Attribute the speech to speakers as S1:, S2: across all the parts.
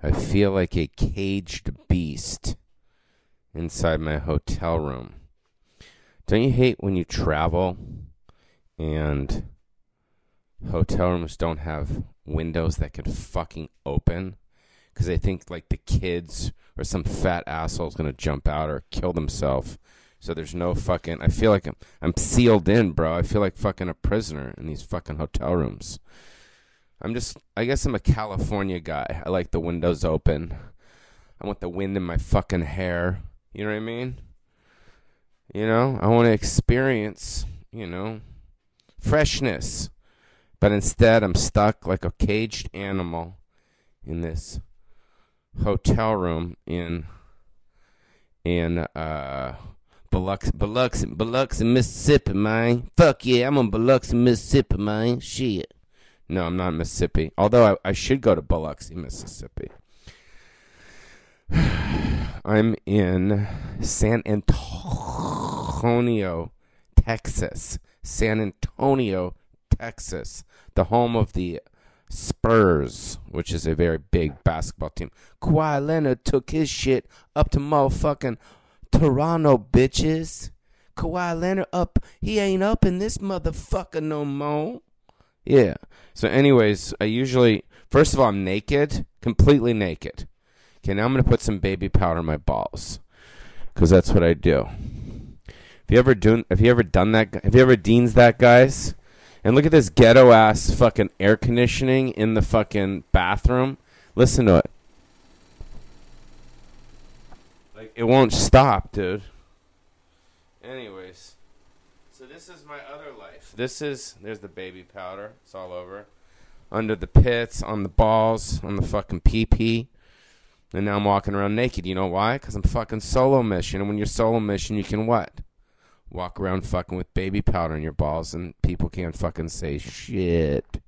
S1: I feel like a caged beast inside my hotel room. Don't you hate when you travel and hotel rooms don't have windows that can fucking open? Because they think like the kids or some fat asshole is going to jump out or kill themselves. So there's no fucking. I feel like I'm, I'm sealed in, bro. I feel like fucking a prisoner in these fucking hotel rooms. I'm just. I guess I'm a California guy. I like the windows open. I want the wind in my fucking hair. You know what I mean? You know, I want to experience, you know, freshness. But instead, I'm stuck like a caged animal in this hotel room in in uh Biloxi, Biloxi, Biloxi, Mississippi, man. Fuck yeah, I'm in Biloxi, Mississippi, man. Shit. No, I'm not in Mississippi. Although I, I should go to Biloxi, Mississippi. I'm in San Antonio, Texas. San Antonio, Texas. The home of the Spurs, which is a very big basketball team. Kawhi Leonard took his shit up to motherfucking Toronto, bitches. Kawhi Leonard up. He ain't up in this motherfucker no more. Yeah. So, anyways, I usually, first of all, I'm naked, completely naked. Okay, now I'm to put some baby powder in my balls because that's what I do. Have you ever done? Have you ever done that? Have you ever deans that, guys? And look at this ghetto ass fucking air conditioning in the fucking bathroom. Listen to it. Like it won't stop, dude. Anyways, this is my other life. This is there's the baby powder. It's all over. Under the pits, on the balls, on the fucking pee pee. And now I'm walking around naked. You know why? Because I'm fucking solo mission. And when you're solo mission, you can what? Walk around fucking with baby powder in your balls and people can't fucking say shit.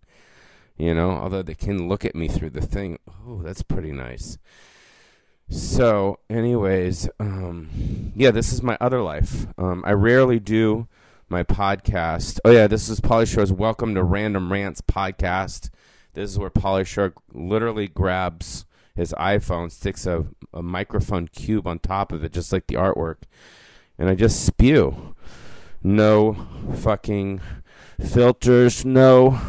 S1: You know, although they can look at me through the thing. Oh, that's pretty nice. So, anyways, um, yeah, this is my other life. Um, I rarely do my podcast. Oh yeah, this is Pauly Shore's Welcome to Random Rants podcast. This is where Pauly Shore literally grabs his iPhone, sticks a, a microphone cube on top of it, just like the artwork, and I just spew. No fucking filters, no,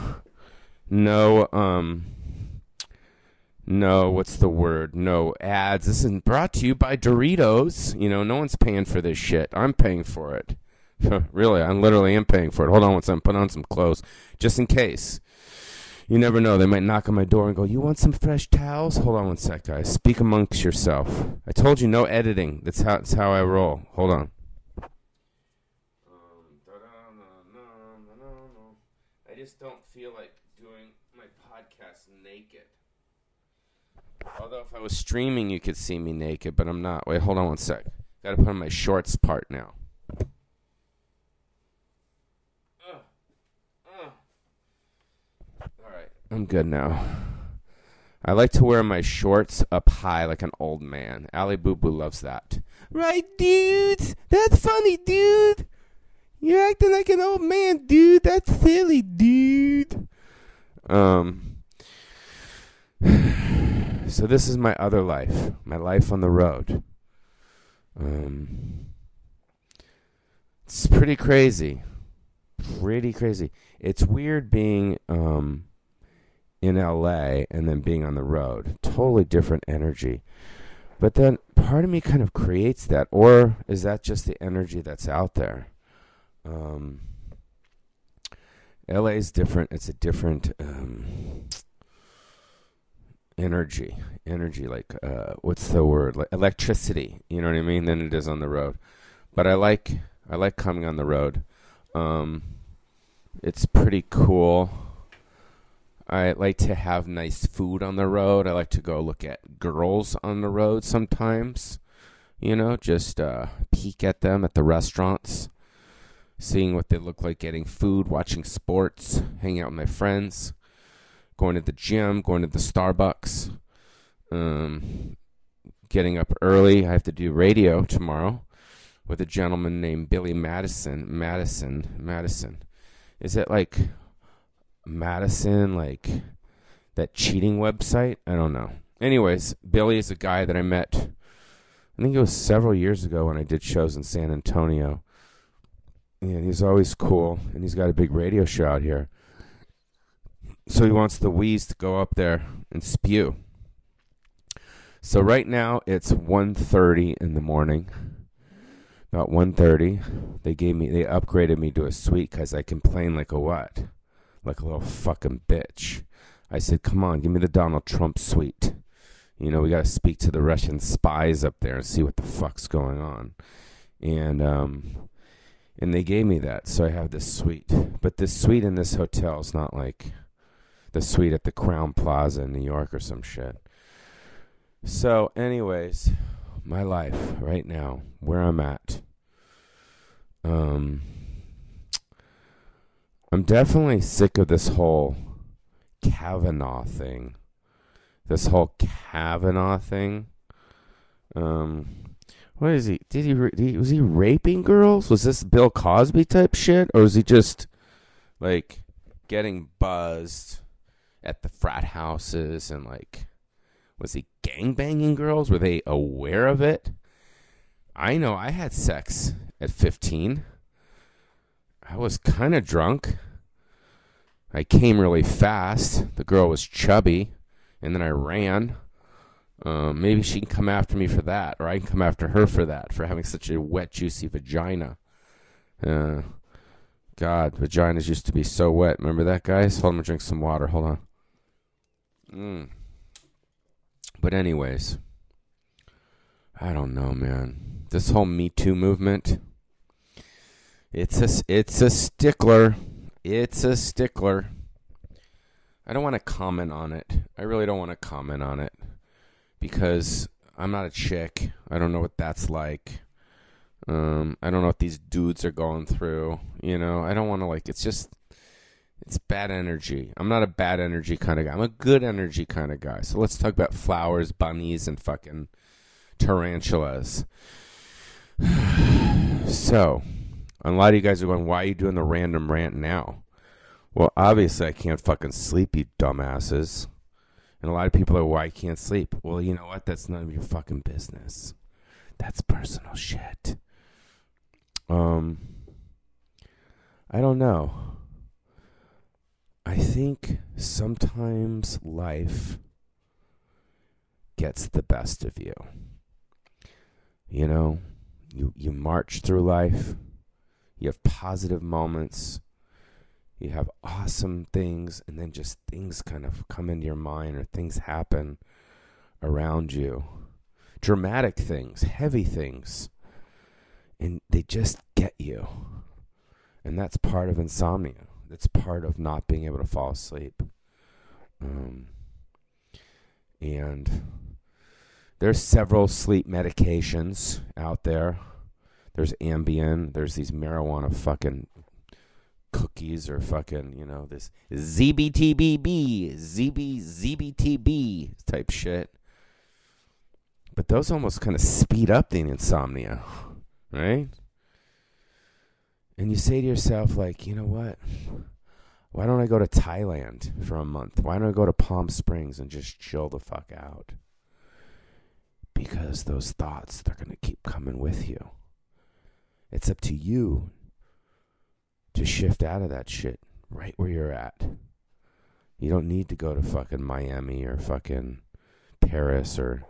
S1: no, um, no, what's the word? No ads. This is brought to you by Doritos. You know, no one's paying for this shit. I'm paying for it. really, I literally am paying for it. Hold on one second. Put on some clothes. Just in case. You never know. They might knock on my door and go, You want some fresh towels? Hold on one sec, guys. Speak amongst yourself. I told you no editing. That's how, that's how I roll. Hold on. Um, I just don't feel like doing my podcast naked. Although if I was streaming, you could see me naked, but I'm not. Wait, hold on one sec. Got to put on my shorts part now. All right, I'm good now. I like to wear my shorts up high like an old man. Ali Boo Boo loves that. Right, dudes? That's funny, dude. You're acting like an old man, dude. That's silly, dude. Um. So this is my other life, my life on the road. Um, it's pretty crazy, pretty crazy. It's weird being um, in LA and then being on the road. Totally different energy. But then part of me kind of creates that, or is that just the energy that's out there? Um, LA is different. It's a different. Um, energy energy like uh what's the word like electricity you know what i mean than it is on the road but i like i like coming on the road um it's pretty cool i like to have nice food on the road i like to go look at girls on the road sometimes you know just uh peek at them at the restaurants seeing what they look like getting food watching sports hanging out with my friends going to the gym, going to the Starbucks, um, getting up early. I have to do radio tomorrow with a gentleman named Billy Madison. Madison, Madison. Is it like Madison, like that cheating website? I don't know. anyways, Billy is a guy that I met. I think it was several years ago when I did shows in San Antonio. And he's always cool, and he's got a big radio show out here. So he wants the Wheeze to go up there and spew. So right now it's 1.30 in the morning. About 1.30, they gave me, they upgraded me to a suite because I complained like a what? Like a little fucking bitch. I said, come on, give me the Donald Trump suite. You know, we got to speak to the Russian spies up there and see what the fuck's going on. And, um, and they gave me that, so I have this suite. But this suite in this hotel is not like the suite at the Crowne Plaza in New York or some shit. So, anyways, my life right now, where I'm at. Um, I'm definitely sick of this whole Kavanaugh thing. This whole Kavanaugh thing. Um, what is he? Did he, did he? Was he raping girls? Was this Bill Cosby type shit, or was he just like getting buzzed at the frat houses and like was he gang banging girls? Were they aware of it? I know I had sex at 15. I was kind of drunk. I came really fast. The girl was chubby, and then I ran. Um, maybe she can come after me for that, or I can come after her for that, for having such a wet, juicy vagina. Uh, God, vaginas used to be so wet. Remember that, guys? Hold on, I'm gonna drink some water. Hold on. Mm. But anyways, I don't know, man. This whole Me Too movement, it's a it's a stickler. It's a stickler. I don't want to comment on it. I really don't want to comment on it because I'm not a chick. I don't know what that's like. Um, I don't know what these dudes are going through. You know, I don't want to like. It's just it's bad energy. I'm not a bad energy kind of guy. I'm a good energy kind of guy. So let's talk about flowers, bunnies, and fucking tarantulas. so, a lot of you guys are going, why are you doing the random rant now? Well, obviously, I can't fucking sleep, you dumbasses. And a lot of people are, why I can't sleep? Well, you know what? That's none of your fucking business. That's personal shit. Um, I don't know. I think sometimes life gets the best of you. You know, you you march through life. You have positive moments. You have awesome things and then just things kind of come into your mind or things happen around you. Dramatic things, heavy things. And they just get you. And that's part of insomnia it's part of not being able to fall asleep. Um, and there's several sleep medications out there. There's Ambien. There's these marijuana fucking cookies or fucking, you know, this ZBTBB, ZB, ZBTB type shit. But those almost kind of speed up the insomnia, right? and you say to yourself like you know what why don't i go to thailand for a month why don't i go to palm springs and just chill the fuck out because those thoughts they're going to keep coming with you it's up to you to shift out of that shit right where you're at you don't need to go to fucking miami or fucking paris or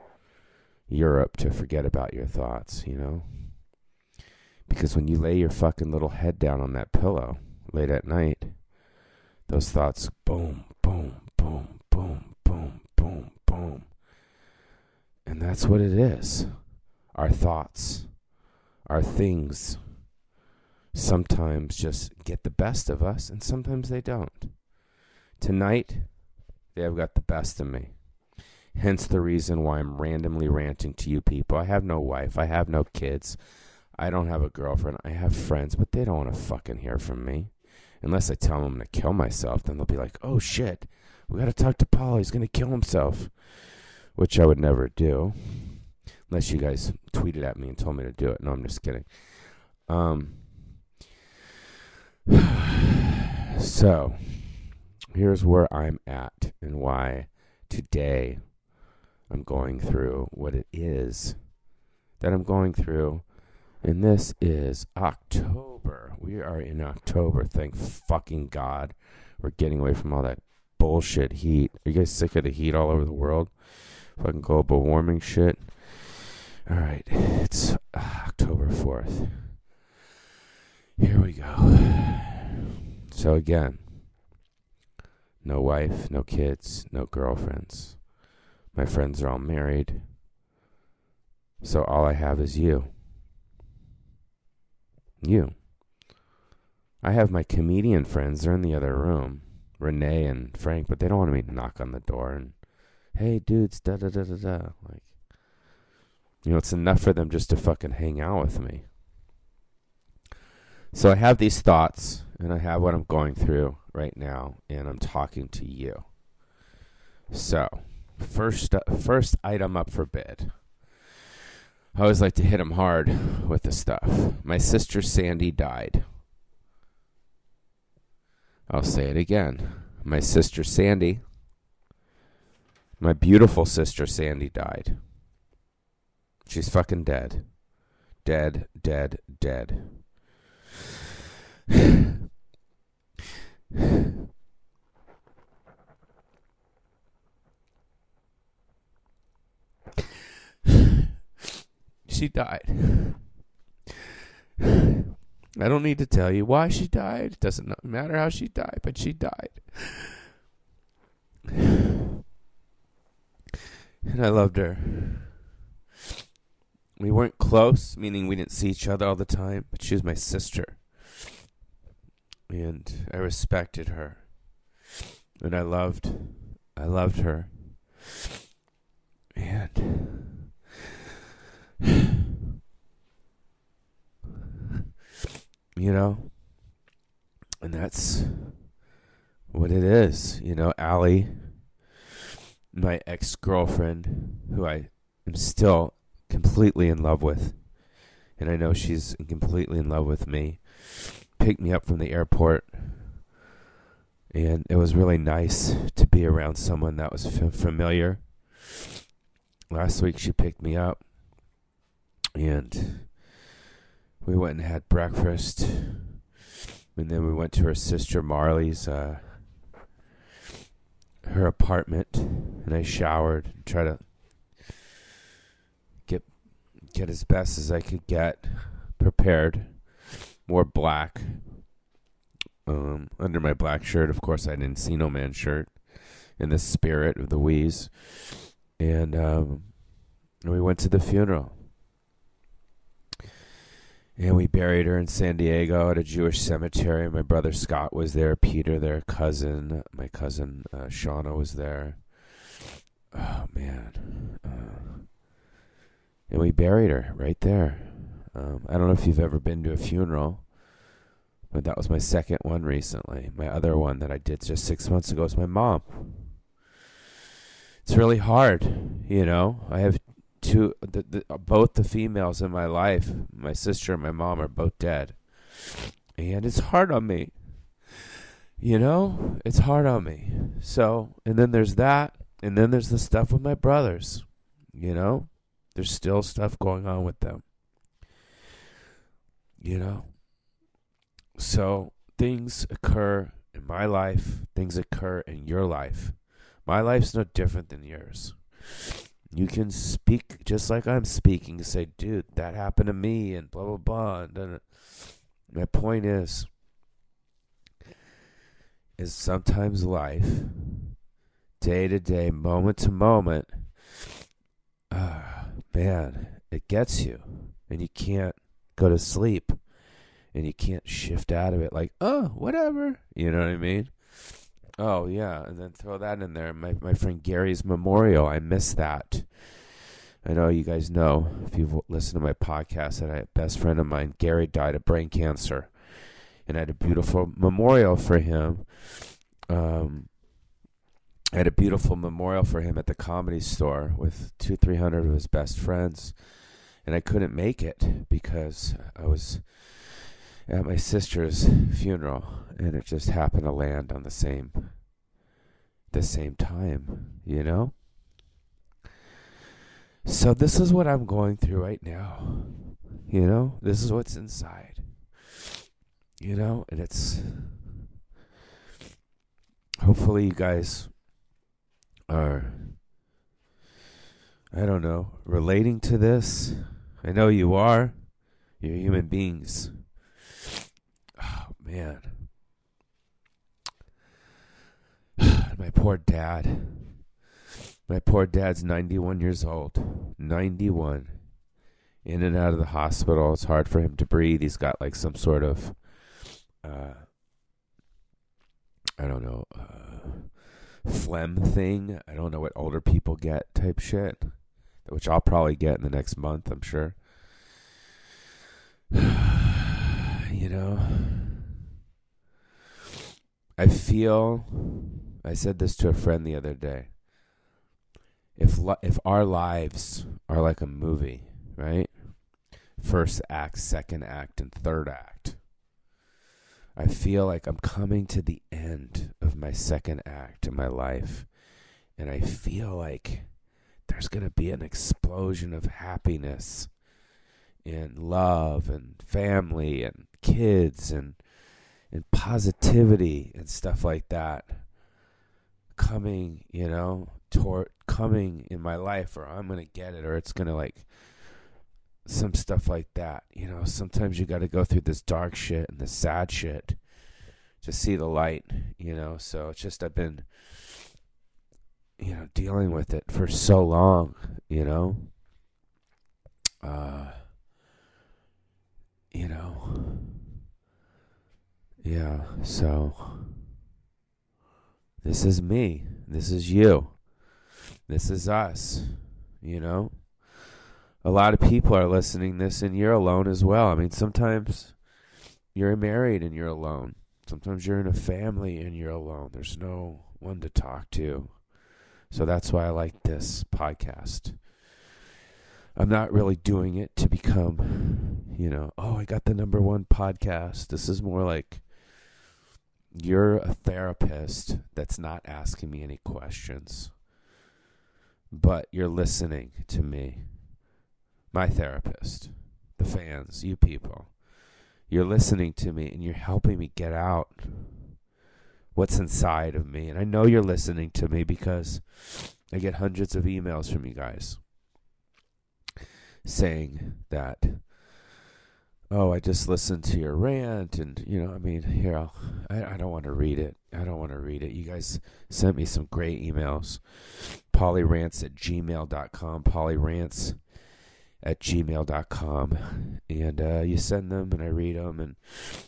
S1: europe to forget about your thoughts you know because when you lay your fucking little head down on that pillow late at night, those thoughts boom, boom, boom, boom, boom, boom, boom. And that's what it is. Our thoughts, our things sometimes just get the best of us and sometimes they don't. Tonight, they have got the best of me. Hence the reason why I'm randomly ranting to you people. I have no wife, I have no kids. I don't have a girlfriend. I have friends, but they don't want to fucking hear from me. Unless I tell them to kill myself, then they'll be like, oh shit, we got to talk to Paul. He's to kill himself. Which I would never do. Unless you guys tweeted at me and told me to do it. No, I'm just kidding. Um, so, here's where I'm at and why today I'm going through, what it is that I'm going through. And this is October. We are in October. Thank fucking God. We're getting away from all that bullshit heat. Are you guys sick of the heat all over the world? Fucking global warming shit. All right. It's uh, October 4th. Here we go. So, again, no wife, no kids, no girlfriends. My friends are all married. So all I have is you. You. I have my comedian friends. They're in the other room. Renee and Frank, but they don't want me to knock on the door and, hey, dudes, da da da da da. Like, you know, it's enough for them just to fucking hang out with me. So I have these thoughts, and I have what I'm going through right now, and I'm talking to you. So, first, uh, first item up for bid. I always like to hit them hard with the stuff. My sister Sandy died. I'll say it again. My sister Sandy, my beautiful sister Sandy died. She's fucking dead. Dead, dead, dead. she died. I don't need to tell you why she died. It doesn't matter how she died, but she died. And I loved her. We weren't close, meaning we didn't see each other all the time, but she was my sister. And I respected her. And I loved I loved her. And you know, and that's what it is. You know, Allie, my ex girlfriend, who I am still completely in love with, and I know she's completely in love with me, picked me up from the airport. And it was really nice to be around someone that was f- familiar. Last week she picked me up. And we went and had breakfast, and then we went to her sister Marley's, uh, her apartment, and I showered, and tried to get as best as I could get prepared. More black um, under my black shirt. Of course, I didn't see no man shirt. In the spirit of the wheeze, and um, we went to the funeral and we buried her in San Diego at a Jewish cemetery. My brother Scott was there, Peter, their cousin, my cousin uh, Shauna was there. Oh man, uh, and we buried her right there. Um, I don't know if you've ever been to a funeral, but that was my second one recently. My other one that I did just six months ago was my mom. It's really hard, you know. I have two the, the, both the females in my life my sister and my mom are both dead and it's hard on me you know it's hard on me so and then there's that and then there's the stuff with my brothers you know there's still stuff going on with them you know so things occur in my life things occur in your life my life's no different than yours you can speak just like I'm speaking. Say, dude, that happened to me, and blah blah blah. And then my point is, is sometimes life, day to day, moment to moment, uh, man, it gets you, and you can't go to sleep, and you can't shift out of it. Like, oh, whatever. You know what I mean? Oh yeah, and then throw that in there. My my friend Gary's memorial. I miss that. I know you guys know if you've listened to my podcast that a best friend of mine, Gary, died of brain cancer, and I had a beautiful memorial for him. Um, I had a beautiful memorial for him at the comedy store with two, three hundred of his best friends, and I couldn't make it because I was at my sister's funeral, and it just happened to land on the same the same time, you know? So this is what I'm going through right now. You know, this is what's inside. You know, and it's hopefully you guys are I don't know, relating to this. I know you are. You're human beings. Oh man. My poor dad. My poor dad's 91 years old. 91. In and out of the hospital. It's hard for him to breathe. He's got like some sort of, uh, I don't know, uh, phlegm thing. I don't know what older people get type shit, which I'll probably get in the next month, I'm sure. you know, I feel, I said this to a friend the other day if if our lives are like a movie, right? First act, second act, and third act. I feel like I'm coming to the end of my second act in my life, and I feel like there's going to be an explosion of happiness and love and family and kids and and positivity and stuff like that coming, you know, toward coming in my life or I'm going to get it or it's going to like some stuff like that. You know, sometimes you got to go through this dark shit and this sad shit to see the light, you know. So it's just I've been you know dealing with it for so long, you know. Uh you know. Yeah, so this is me. This is you. This is us. You know? A lot of people are listening this and you're alone as well. I mean, sometimes you're married and you're alone. Sometimes you're in a family and you're alone. There's no one to talk to. So that's why I like this podcast. I'm not really doing it to become, you know, oh, I got the number one podcast. This is more like you're a therapist that's not asking me any questions, but you're listening to me, my therapist, the fans, you people. You're listening to me and you're helping me get out what's inside of me. And I know you're listening to me because I get hundreds of emails from you guys saying that oh, I just listened to your rant, and you know, I mean, here, I'll, I, I don't want to read it. I don't want to read it. You guys sent me some great emails. Paulyrants at gmail.com, paulyrants at gmail.com. And uh, you send them, and I read them, and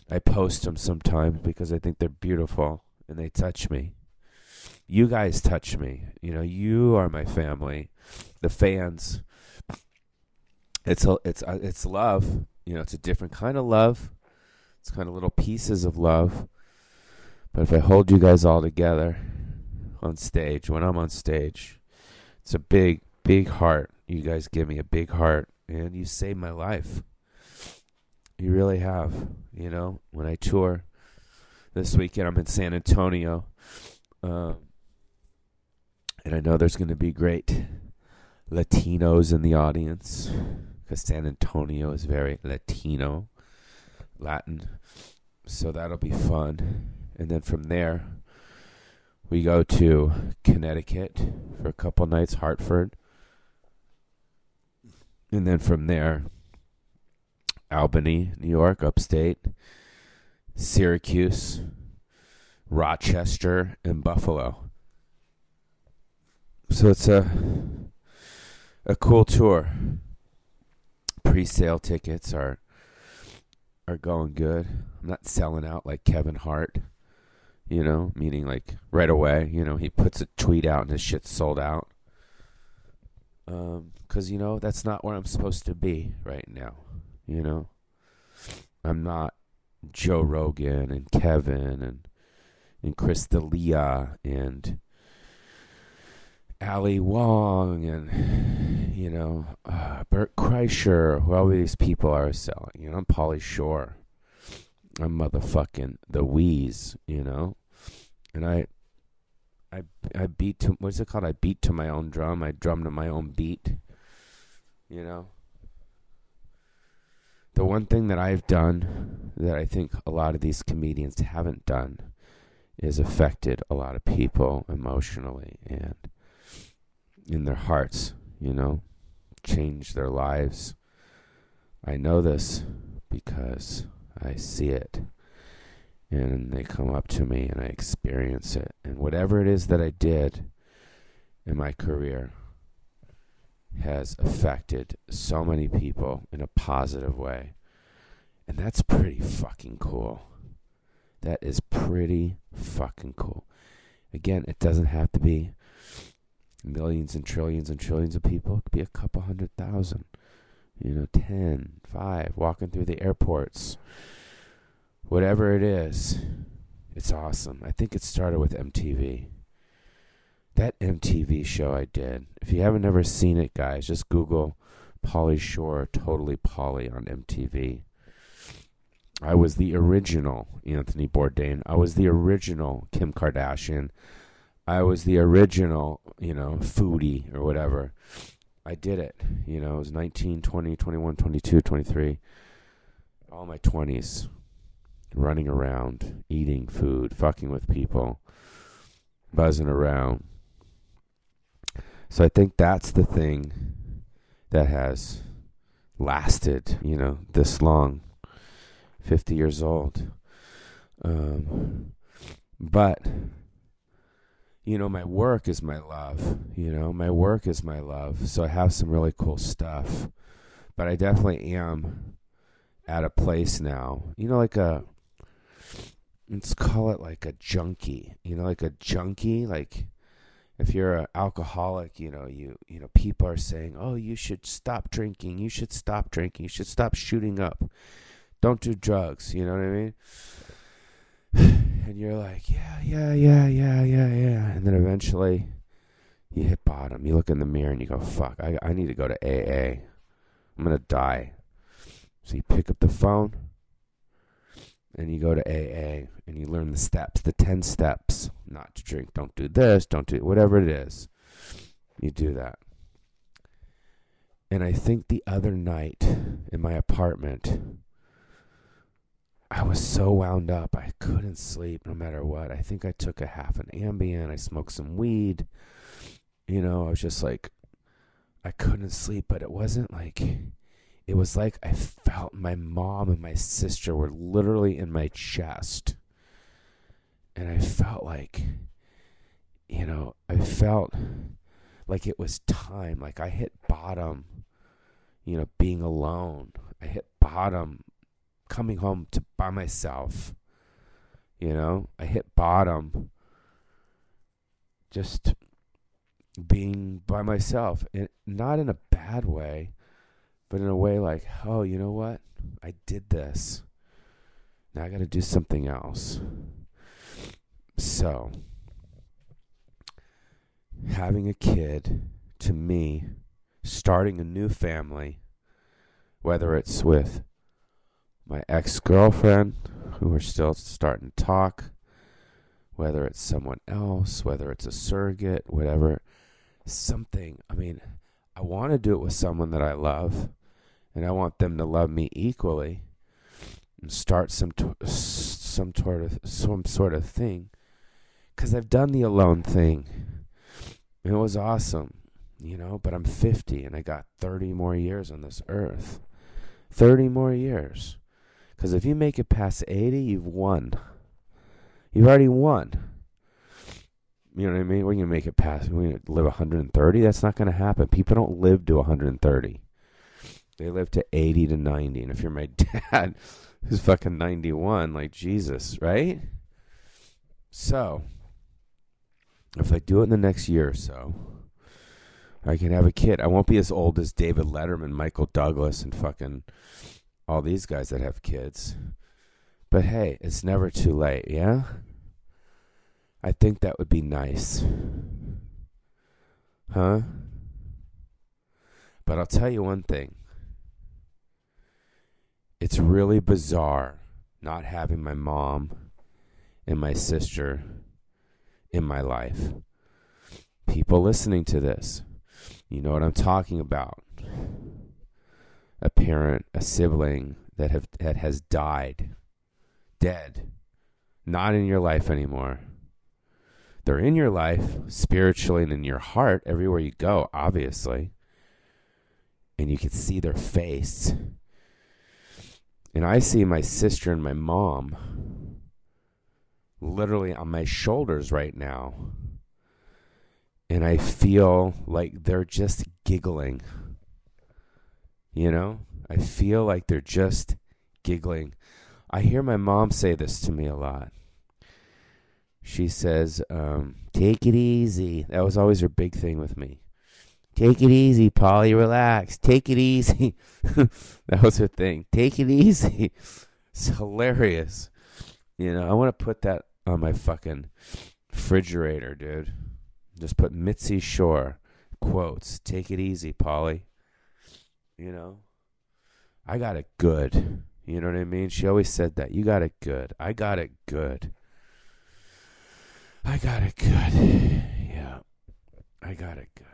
S1: I post them sometimes because I think they're beautiful and they touch me. You guys touch me. You know, you are my family. The fans. It's it's uh, it's love you know, it's a different kind of love. It's kind of little pieces of love. But if I hold you guys all together on stage, when I'm on stage, it's a big, big heart. You guys give me a big heart, and you save my life. You really have. You know, when I tour this weekend, I'm in San Antonio. Uh, and I know there's going to be great Latinos in the audience because San Antonio is very Latino, Latin. So that'll be fun. And then from there, we go to Connecticut for a couple nights, Hartford. And then from there, Albany, New York, upstate, Syracuse, Rochester, and Buffalo. So it's a a cool tour pre-sale tickets are are going good. I'm not selling out like Kevin Hart, you know, meaning like right away. You know, he puts a tweet out and his shit's sold out. Um, cause you know that's not where I'm supposed to be right now. You know, I'm not Joe Rogan and Kevin and and Chris D'Elia and Ali Wong and you know uh, Bert Kreischer, who all these people are selling. You know, I'm Pauly Shore. I'm motherfucking the Wheeze. You know, and I, I, I beat to what's it called? I beat to my own drum. I drum to my own beat. You know? The one thing that I've done that I think a lot of these comedians haven't done is affected a lot of people emotionally and in their hearts, you know, change their lives. I know this because I see it. And they come up to me and I experience it. And whatever it is that I did in my career has affected so many people in a positive way. And that's pretty fucking cool. That is pretty fucking cool. Again, it doesn't have to be millions and trillions and trillions of people. It could be a couple hundred thousand you know, 10, 5, walking through the airports, whatever it is, it's awesome. I think it started with MTV. That MTV show I did. If you haven't ever seen it, guys, just Google Pauly Shore, Totally Pauly on MTV. I was the original Anthony Bourdain. I was the original Kim Kardashian. I was the original, you know, foodie or whatever. I did it. You know, it was 19, 20, 21, 22, 23. All my 20s. Running around, eating food, fucking with people, buzzing around. So I think that's the thing that has lasted, you know, this long. 50 years old. Um, but you know, my work is my love. You know, my work is my love. So I have some really cool stuff. But I definitely am at a place now. You know, like a let's call it like a junkie. You know, like a junkie. Like if you're an alcoholic, you know, you you know, people are saying, "Oh, you should stop drinking. You should stop drinking. You should stop shooting up. Don't do drugs." You know what I mean? and you're like, yeah, yeah, yeah, yeah, yeah, yeah. And then eventually you hit bottom. You look in the mirror and you go, fuck, I, I need to go to AA. I'm to die. So you pick up the phone and you go to AA and you learn the steps, the 10 steps. Not to drink, don't do this, don't do whatever it is. You do that. And I think the other night in my apartment, I was so wound up. I couldn't sleep no matter what. I think I took a half an Ambien. I smoked some weed. You know, I was just like, I couldn't sleep, but it wasn't like, it was like I felt my mom and my sister were literally in my chest. And I felt like, you know, I felt like it was time. Like I hit bottom, you know, being alone. I hit bottom coming home to by myself. You know, I hit bottom just being by myself and not in a bad way, but in a way like, oh, you know what? I did this. Now I got to do something else. So, having a kid to me, starting a new family, whether it's with my ex girlfriend, who we're still starting to talk, whether it's someone else, whether it's a surrogate, whatever, something. I mean, I want to do it with someone that I love, and I want them to love me equally, and start some some sort of some sort of thing, because I've done the alone thing. It was awesome, you know. But I'm 50, and I got 30 more years on this earth. 30 more years. Because if you make it past 80, you've won. You've already won. You know what I mean? We're going to make it past, we're going to live 130. That's not going to happen. People don't live to 130. They live to 80 to 90. And if you're my dad, who's fucking 91, like Jesus, right? So, if I do it in the next year or so, I can have a kid. I won't be as old as David Letterman, Michael Douglas, and fucking all these guys that have kids. But hey, it's never too late, yeah? I think that would be nice. Huh? But I'll tell you one thing. It's really bizarre not having my mom and my sister in my life. People listening to this, you know what I'm talking about. a parent, a sibling that have that has died, dead, not in your life anymore. They're in your life spiritually and in your heart everywhere you go, obviously. And you can see their face. And I see my sister and my mom literally on my shoulders right now. And I feel like they're just giggling. You know? I feel like they're just giggling. I hear my mom say this to me a lot. She says, um, take it easy. That was always her big thing with me. Take it easy, Pauly. Relax. Take it easy. that was her thing. Take it easy. It's hilarious. You know, I want to put that on my fucking refrigerator, dude. Just put Mitzi Shore quotes. Take it easy, Pauly. You know, I got it good. You know what I mean? She always said that. You got it good. I got it good. I got it good. Yeah, I got it good.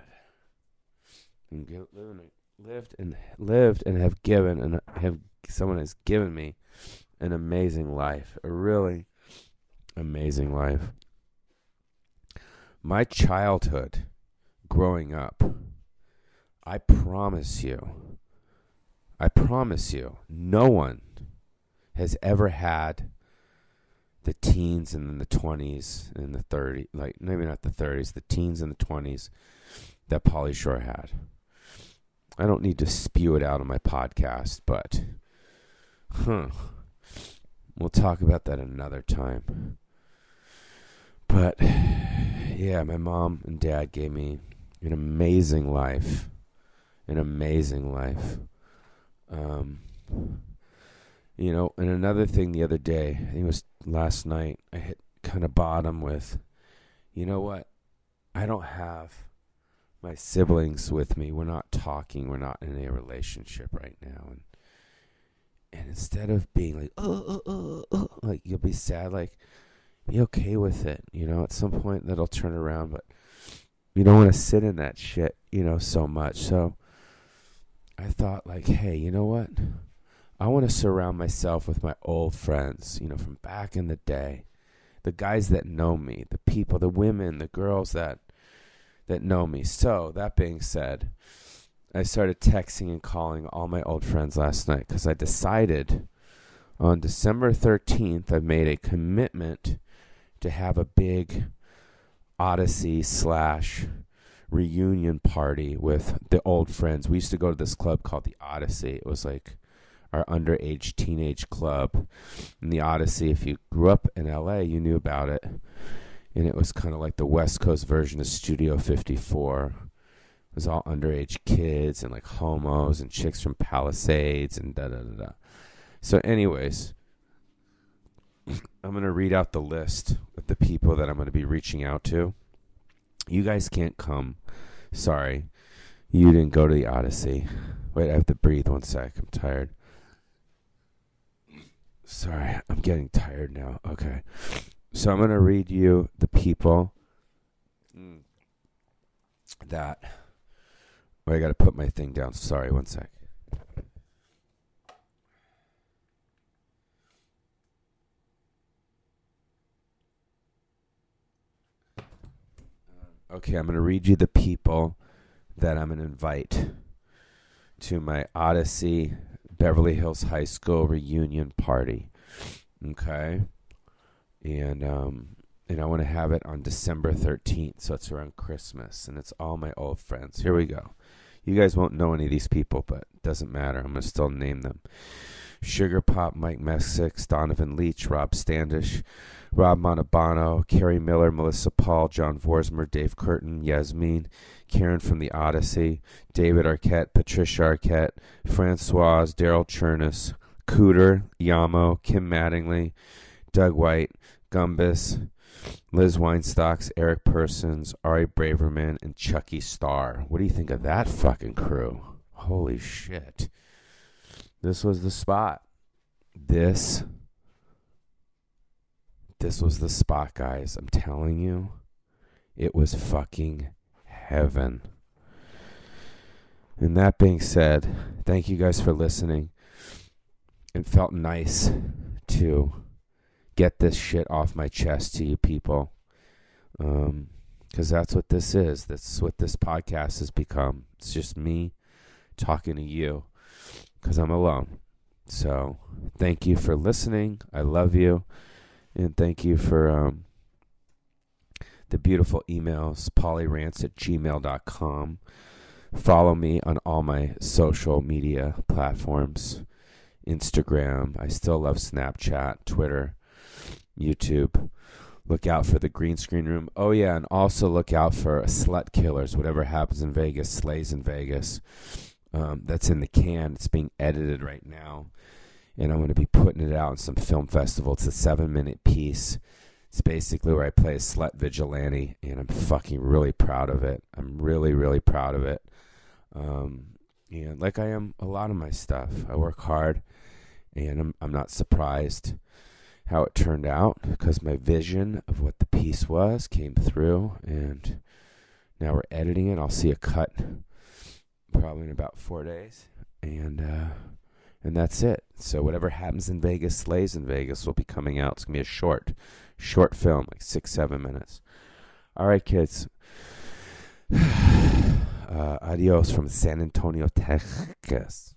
S1: And give, lived and lived and have given and have someone has given me an amazing life, a really amazing life. My childhood, growing up, I promise you, I promise you, no one has ever had the teens and then the 20s and the 30s, like maybe not the 30s, the teens and the 20s that Pauly Shore had. I don't need to spew it out on my podcast, but huh. We'll talk about that another time. But yeah, my mom and dad gave me an amazing life. An amazing life. Um, you know, and another thing the other day, I think it was last night, I hit kind of bottom with, you know what? I don't have my siblings with me. We're not talking. We're not in a relationship right now. And and instead of being like, oh, oh, oh, like you'll be sad, like be okay with it. You know, at some point that'll turn around, but you don't want to sit in that shit, you know, so much. So I thought, like, hey, you know what? I want to surround myself with my old friends, you know, from back in the day. The guys that know me, the people, the women, the girls that that know me. So, that being said, I started texting and calling all my old friends last night cuz I decided on December 13th I made a commitment to have a big Odyssey slash reunion party with the old friends. We used to go to this club called the Odyssey. It was like our underage teenage club. In the Odyssey, if you grew up in LA, you knew about it. And it was kind of like the West Coast version of Studio 54. It was all underage kids and like homos and chicks from Palisades and da da da da. So, anyways, I'm going to read out the list of the people that I'm going to be reaching out to. You guys can't come. Sorry. You didn't go to the Odyssey. Wait, I have to breathe one sec. I'm tired. Sorry, I'm getting tired now. Okay. So I'm going to read you the people mm. that. Wait, I got to put my thing down. Sorry, one sec. Okay, I'm going to read you the people that I'm going to invite to my Odyssey Beverly Hills High School reunion party. Okay? And um and I want to have it on December 13th, so it's around Christmas and it's all my old friends. Here we go. You guys won't know any of these people, but it doesn't matter. I'm going to still name them. Sugar Pop, Mike Messick, Donovan Leach, Rob Standish, Rob Montalbano, Carrie Miller, Melissa Paul, John Vorsmer, Dave Curtin, Yasmin, Karen from the Odyssey, David Arquette, Patricia Arquette, Francois, Daryl Chernus, Cooter, Yamo, Kim Mattingly, Doug White, Gumbus, Liz Weinstocks, Eric Persons, Ari Braverman, and Chucky Starr. What do you think of that fucking crew? Holy shit. This was the spot. This this was the spot, guys. I'm telling you. It was fucking heaven. And that being said, thank you guys for listening. It felt nice to get this shit off my chest to you people. Um, because that's what this is. That's what this podcast has become. It's just me talking to you because I'm alone. So, thank you for listening. I love you. And thank you for um, the beautiful emails, paulyrants at gmail.com. Follow me on all my social media platforms Instagram. I still love Snapchat, Twitter, YouTube. Look out for the green screen room. Oh, yeah, and also look out for Slut Killers. Whatever happens in Vegas, slays in Vegas. Um, that's in the can. It's being edited right now. And I'm going to be putting it out in some film festival. It's a seven minute piece. It's basically where I play a slut vigilante, and I'm fucking really proud of it. I'm really, really proud of it. Um, and like I am a lot of my stuff, I work hard, and I'm, I'm not surprised how it turned out because my vision of what the piece was came through and now we're editing it. I'll see a cut probably in about four days and uh and that's it. So whatever happens in vegas slays in vegas will be coming out. It's gonna be a short short film like six seven minutes. All right kids. Uh, adios from san antonio texas